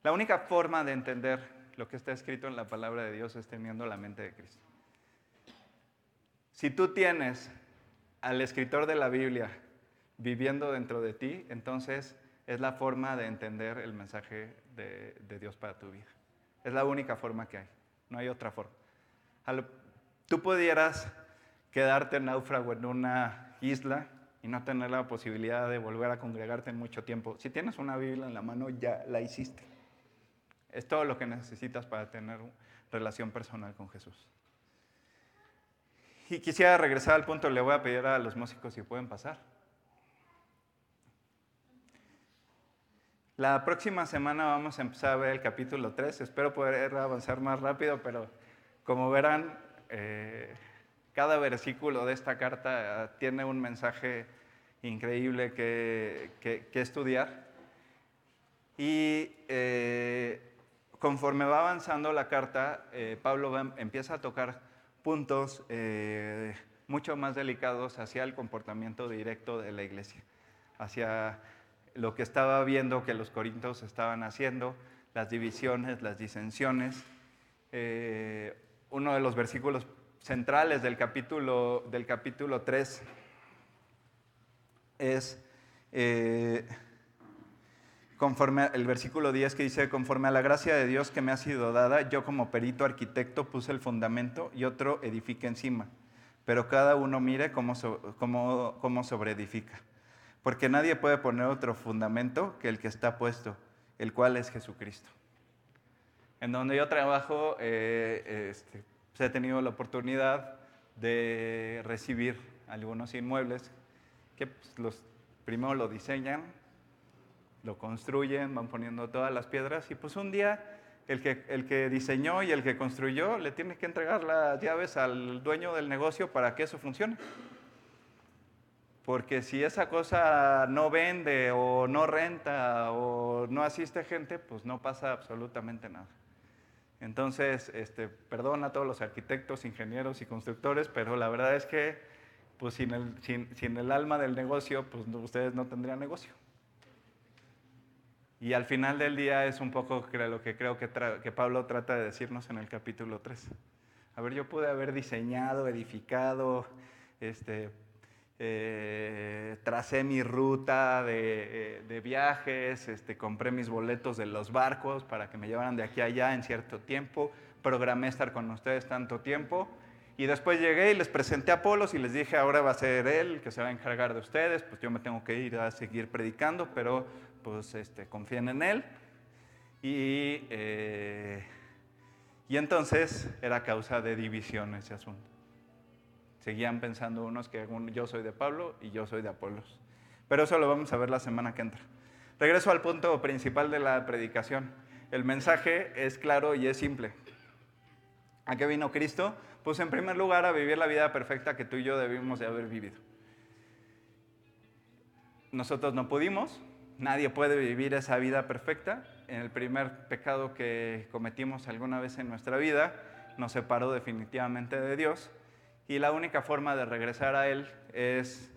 La única forma de entender lo que está escrito en la palabra de Dios es teniendo la mente de Cristo. Si tú tienes al escritor de la Biblia viviendo dentro de ti, entonces es la forma de entender el mensaje de, Dios para tu vida. Es la única forma que hay, no hay otra forma. tú pudieras quedarte náufrago en una isla y no tener la posibilidad de volver a congregarte en mucho tiempo. Si tienes una Biblia en la mano, ya la hiciste. Es todo lo que necesitas para tener relación personal con Jesús. Y quisiera regresar al punto, le voy a pedir a los músicos si pueden pasar. La próxima semana vamos a empezar a ver el capítulo 3. Espero poder avanzar más rápido, pero como verán, eh, cada versículo de esta carta tiene un mensaje increíble que, estudiar. Y eh, conforme va avanzando la carta, eh, Pablo empieza a tocar puntos eh, mucho más delicados hacia el comportamiento directo de la iglesia, hacia lo que estaba viendo que los corintios estaban haciendo, las divisiones, las disensiones. Eh, uno de los versículos centrales del capítulo, del capítulo 3 es el versículo 10 que dice, conforme a la gracia de Dios que me ha sido dada, yo como perito arquitecto puse el fundamento y otro edifica encima, pero cada uno mire cómo, cómo, cómo sobreedifica. Porque nadie puede poner otro fundamento que el que está puesto, el cual es Jesucristo. En donde yo trabajo, eh, este, pues, he tenido la oportunidad de recibir algunos inmuebles que pues, los primero lo diseñan, lo construyen, van poniendo todas las piedras y pues un día el que, el que diseñó y el que construyó le tiene que entregar las llaves al dueño del negocio para que eso funcione. Porque si esa cosa no vende o no renta o no asiste gente, pues no pasa absolutamente nada. Entonces, este, perdón a todos los arquitectos, ingenieros y constructores, pero la verdad es que pues sin el, sin el alma del negocio, pues ustedes no tendrían negocio. Y al final del día es un poco lo que creo que, que Pablo trata de decirnos en el capítulo 3. A ver, yo pude haber diseñado, edificado, este, eh, tracé mi ruta de, de, viajes, este, compré mis boletos de los barcos para que me llevaran de aquí a allá en cierto tiempo, programé estar con ustedes tanto tiempo. Y después llegué y les presenté a Apolos y les dije, ahora va a ser él el que se va a encargar de ustedes, pues yo me tengo que ir a seguir predicando, pero pues este, confíen en Él. Y, eh, y entonces era causa de división ese asunto. Seguían pensando unos que yo soy de Pablo y yo soy de Apolos. Pero eso lo vamos a ver la semana que entra. Regreso al punto principal de la predicación. El mensaje es claro y es simple. ¿A qué vino Cristo? Pues en primer lugar a vivir la vida perfecta que tú y yo debimos de haber vivido. Nosotros no pudimos, Nadie puede vivir esa vida perfecta. En el primer pecado que cometimos alguna vez en nuestra vida, nos separó definitivamente de Dios. Y la única forma de regresar a Él es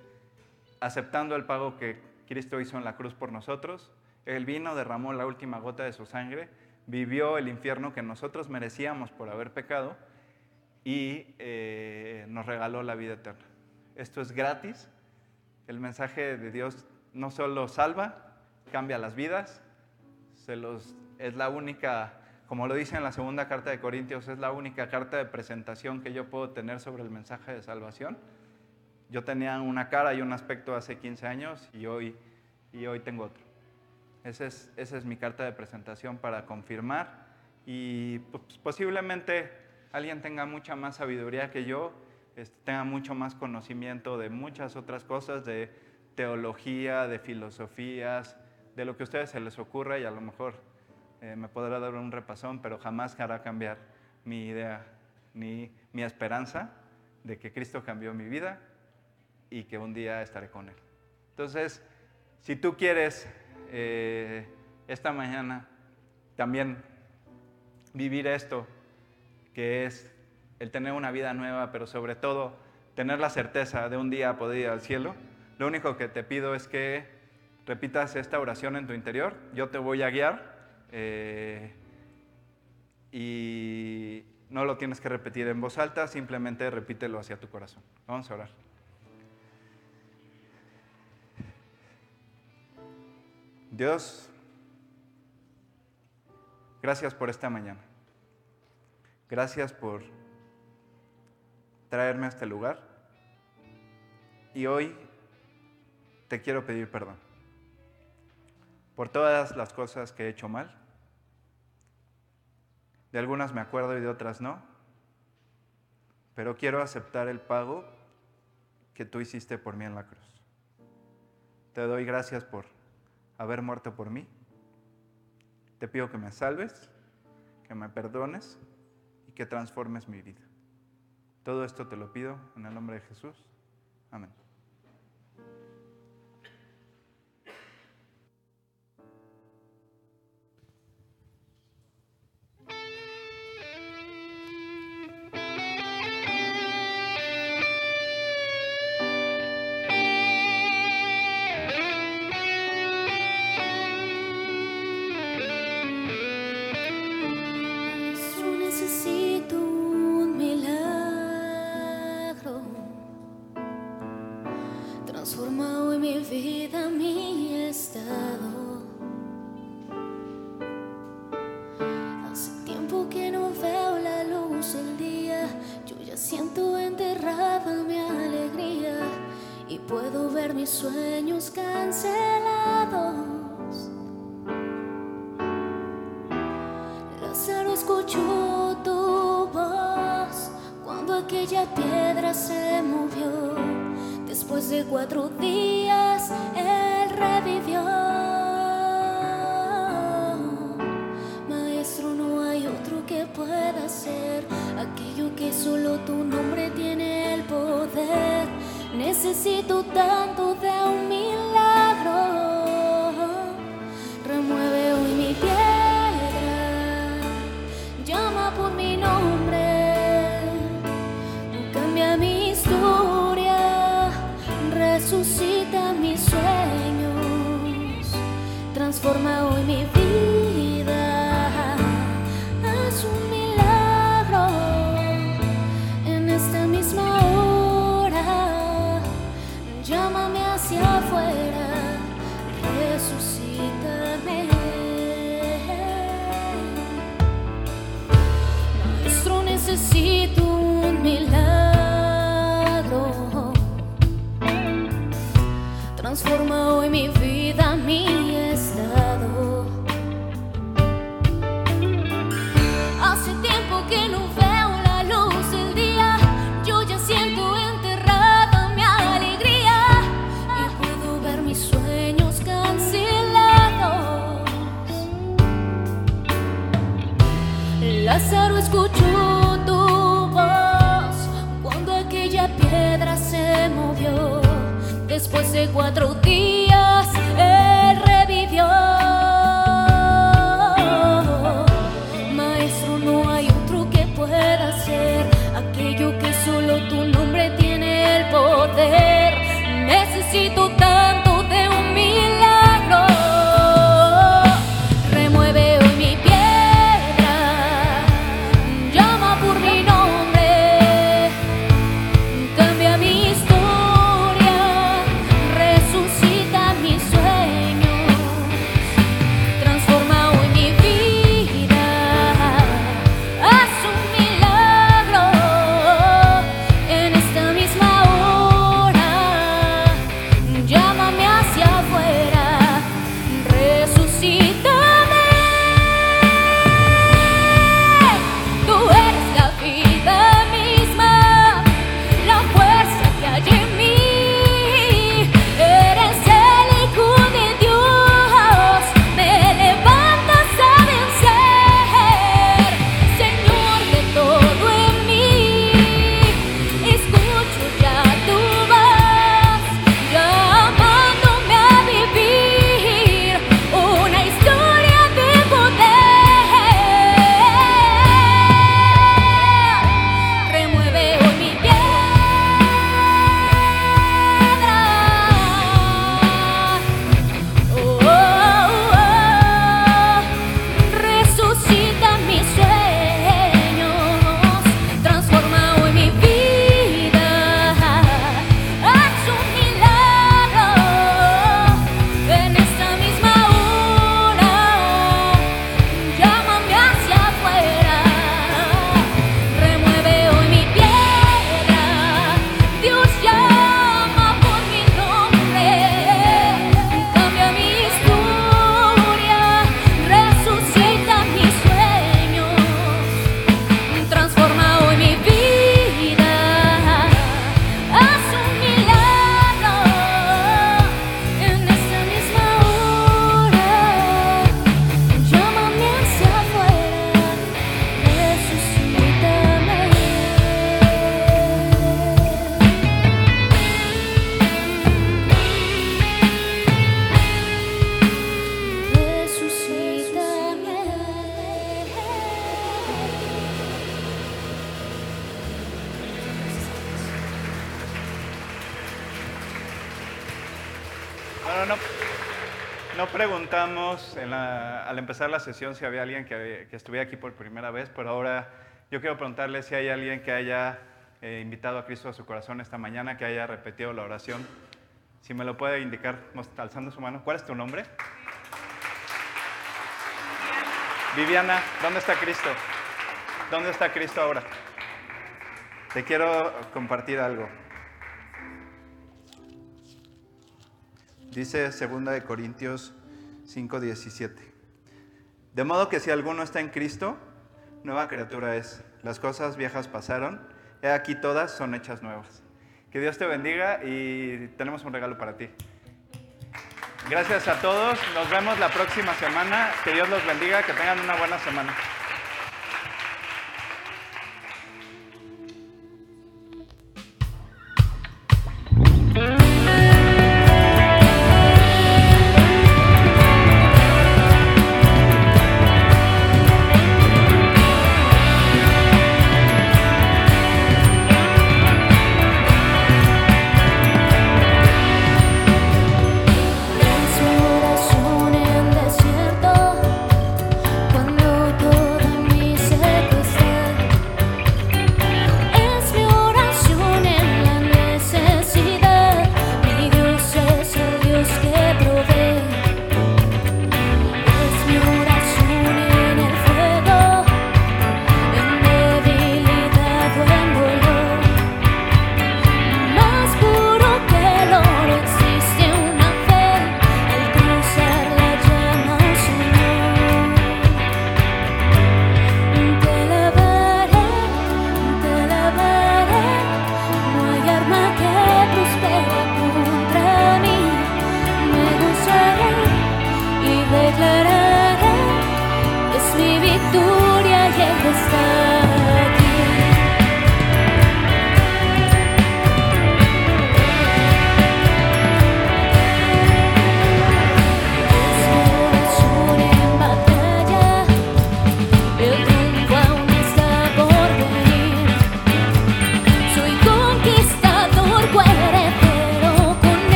aceptando el pago que Cristo hizo en la cruz por nosotros. Él vino, derramó la última gota de su sangre, vivió el infierno que nosotros merecíamos por haber pecado y eh, nos regaló la vida eterna. Esto es gratis. El mensaje de Dios no solo salva, cambia las vidas. Se los, es la única, como lo dice en la segunda carta de Corintios, es la única carta de presentación que yo puedo tener sobre el mensaje de salvación. Yo tenía una cara y un aspecto hace 15 años y hoy, y hoy tengo otro. Esa es, esa es mi carta de presentación para confirmar y pues, posiblemente alguien tenga mucha más sabiduría que yo, este, tenga mucho más conocimiento de muchas otras cosas, de teología, de filosofías, de lo que a ustedes se les ocurra y a lo mejor eh, me podrá dar un repasón, pero jamás hará cambiar mi idea ni mi esperanza de que Cristo cambió mi vida y que un día estaré con Él. Entonces, si tú quieres eh, esta mañana también vivir esto, que es el tener una vida nueva, pero sobre todo tener la certeza de un día poder ir al cielo, lo único que te pido es que repitas esta oración en tu interior. Yo te voy a guiar. Eh, y no lo tienes que repetir en voz alta, simplemente repítelo hacia tu corazón. Vamos a orar. Dios, gracias por esta mañana. Gracias por traerme a este lugar. Y hoy te quiero pedir perdón por todas las cosas que he hecho mal. De algunas me acuerdo y de otras no, pero quiero aceptar el pago que tú hiciste por mí en la cruz. Te doy gracias por haber muerto por mí. Te pido que me salves, que me perdones y que transformes mi vida. Todo esto te lo pido en el nombre de Jesús. Amén. si había alguien que, estuviera aquí por primera vez, pero ahora yo quiero preguntarle si hay alguien que haya eh, invitado a Cristo a su corazón esta mañana, que haya repetido la oración. Si me lo puede indicar, alzando su mano. ¿Cuál es tu nombre? Viviana, ¿dónde está Cristo? ¿Dónde está Cristo ahora? Te quiero compartir algo. Dice 2 Corintios 5:17. De modo que si alguno está en Cristo, nueva criatura es. Las cosas viejas pasaron, he aquí todas son hechas nuevas. Que Dios te bendiga y tenemos un regalo para ti. Gracias a todos, nos vemos la próxima semana. Que Dios los bendiga, que tengan una buena semana.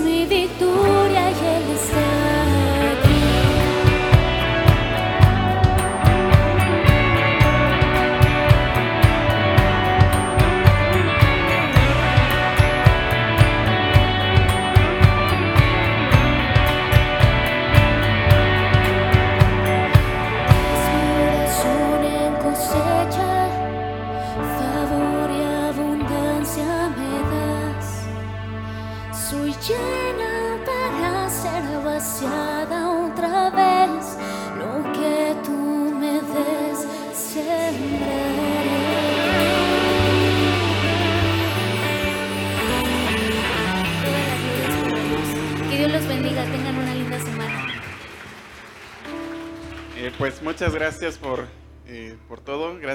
mi victoria y el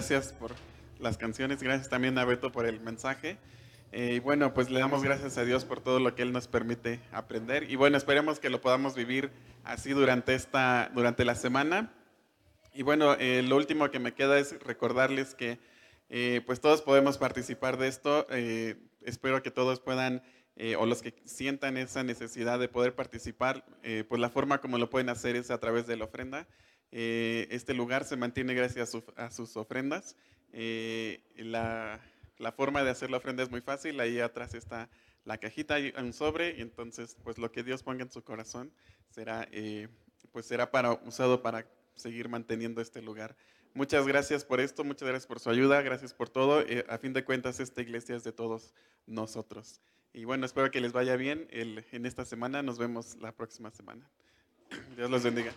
gracias por las canciones, gracias también a Beto por el mensaje. Eh, y bueno, pues le damos gracias a Dios por todo lo que Él nos permite aprender. Y bueno, esperemos que lo podamos vivir así durante, esta, durante la semana. Y bueno, eh, lo último que me queda es recordarles que eh, pues todos podemos participar de esto. espero que todos puedan, o los que sientan esa necesidad de poder participar, pues la forma como lo pueden hacer es a través de la ofrenda. Este lugar se mantiene gracias a, a sus ofrendas. la la forma de hacer la ofrenda es muy fácil, ahí atrás está la cajita, hay un sobre, y entonces pues lo que Dios ponga en su corazón será, eh, pues será para, usado para seguir manteniendo este lugar. Muchas gracias por esto, muchas gracias por su ayuda, gracias por todo. Eh, a fin de cuentas, esta iglesia es de todos nosotros. Y bueno, espero que les vaya bien en esta semana. Nos vemos la próxima semana. Dios los bendiga.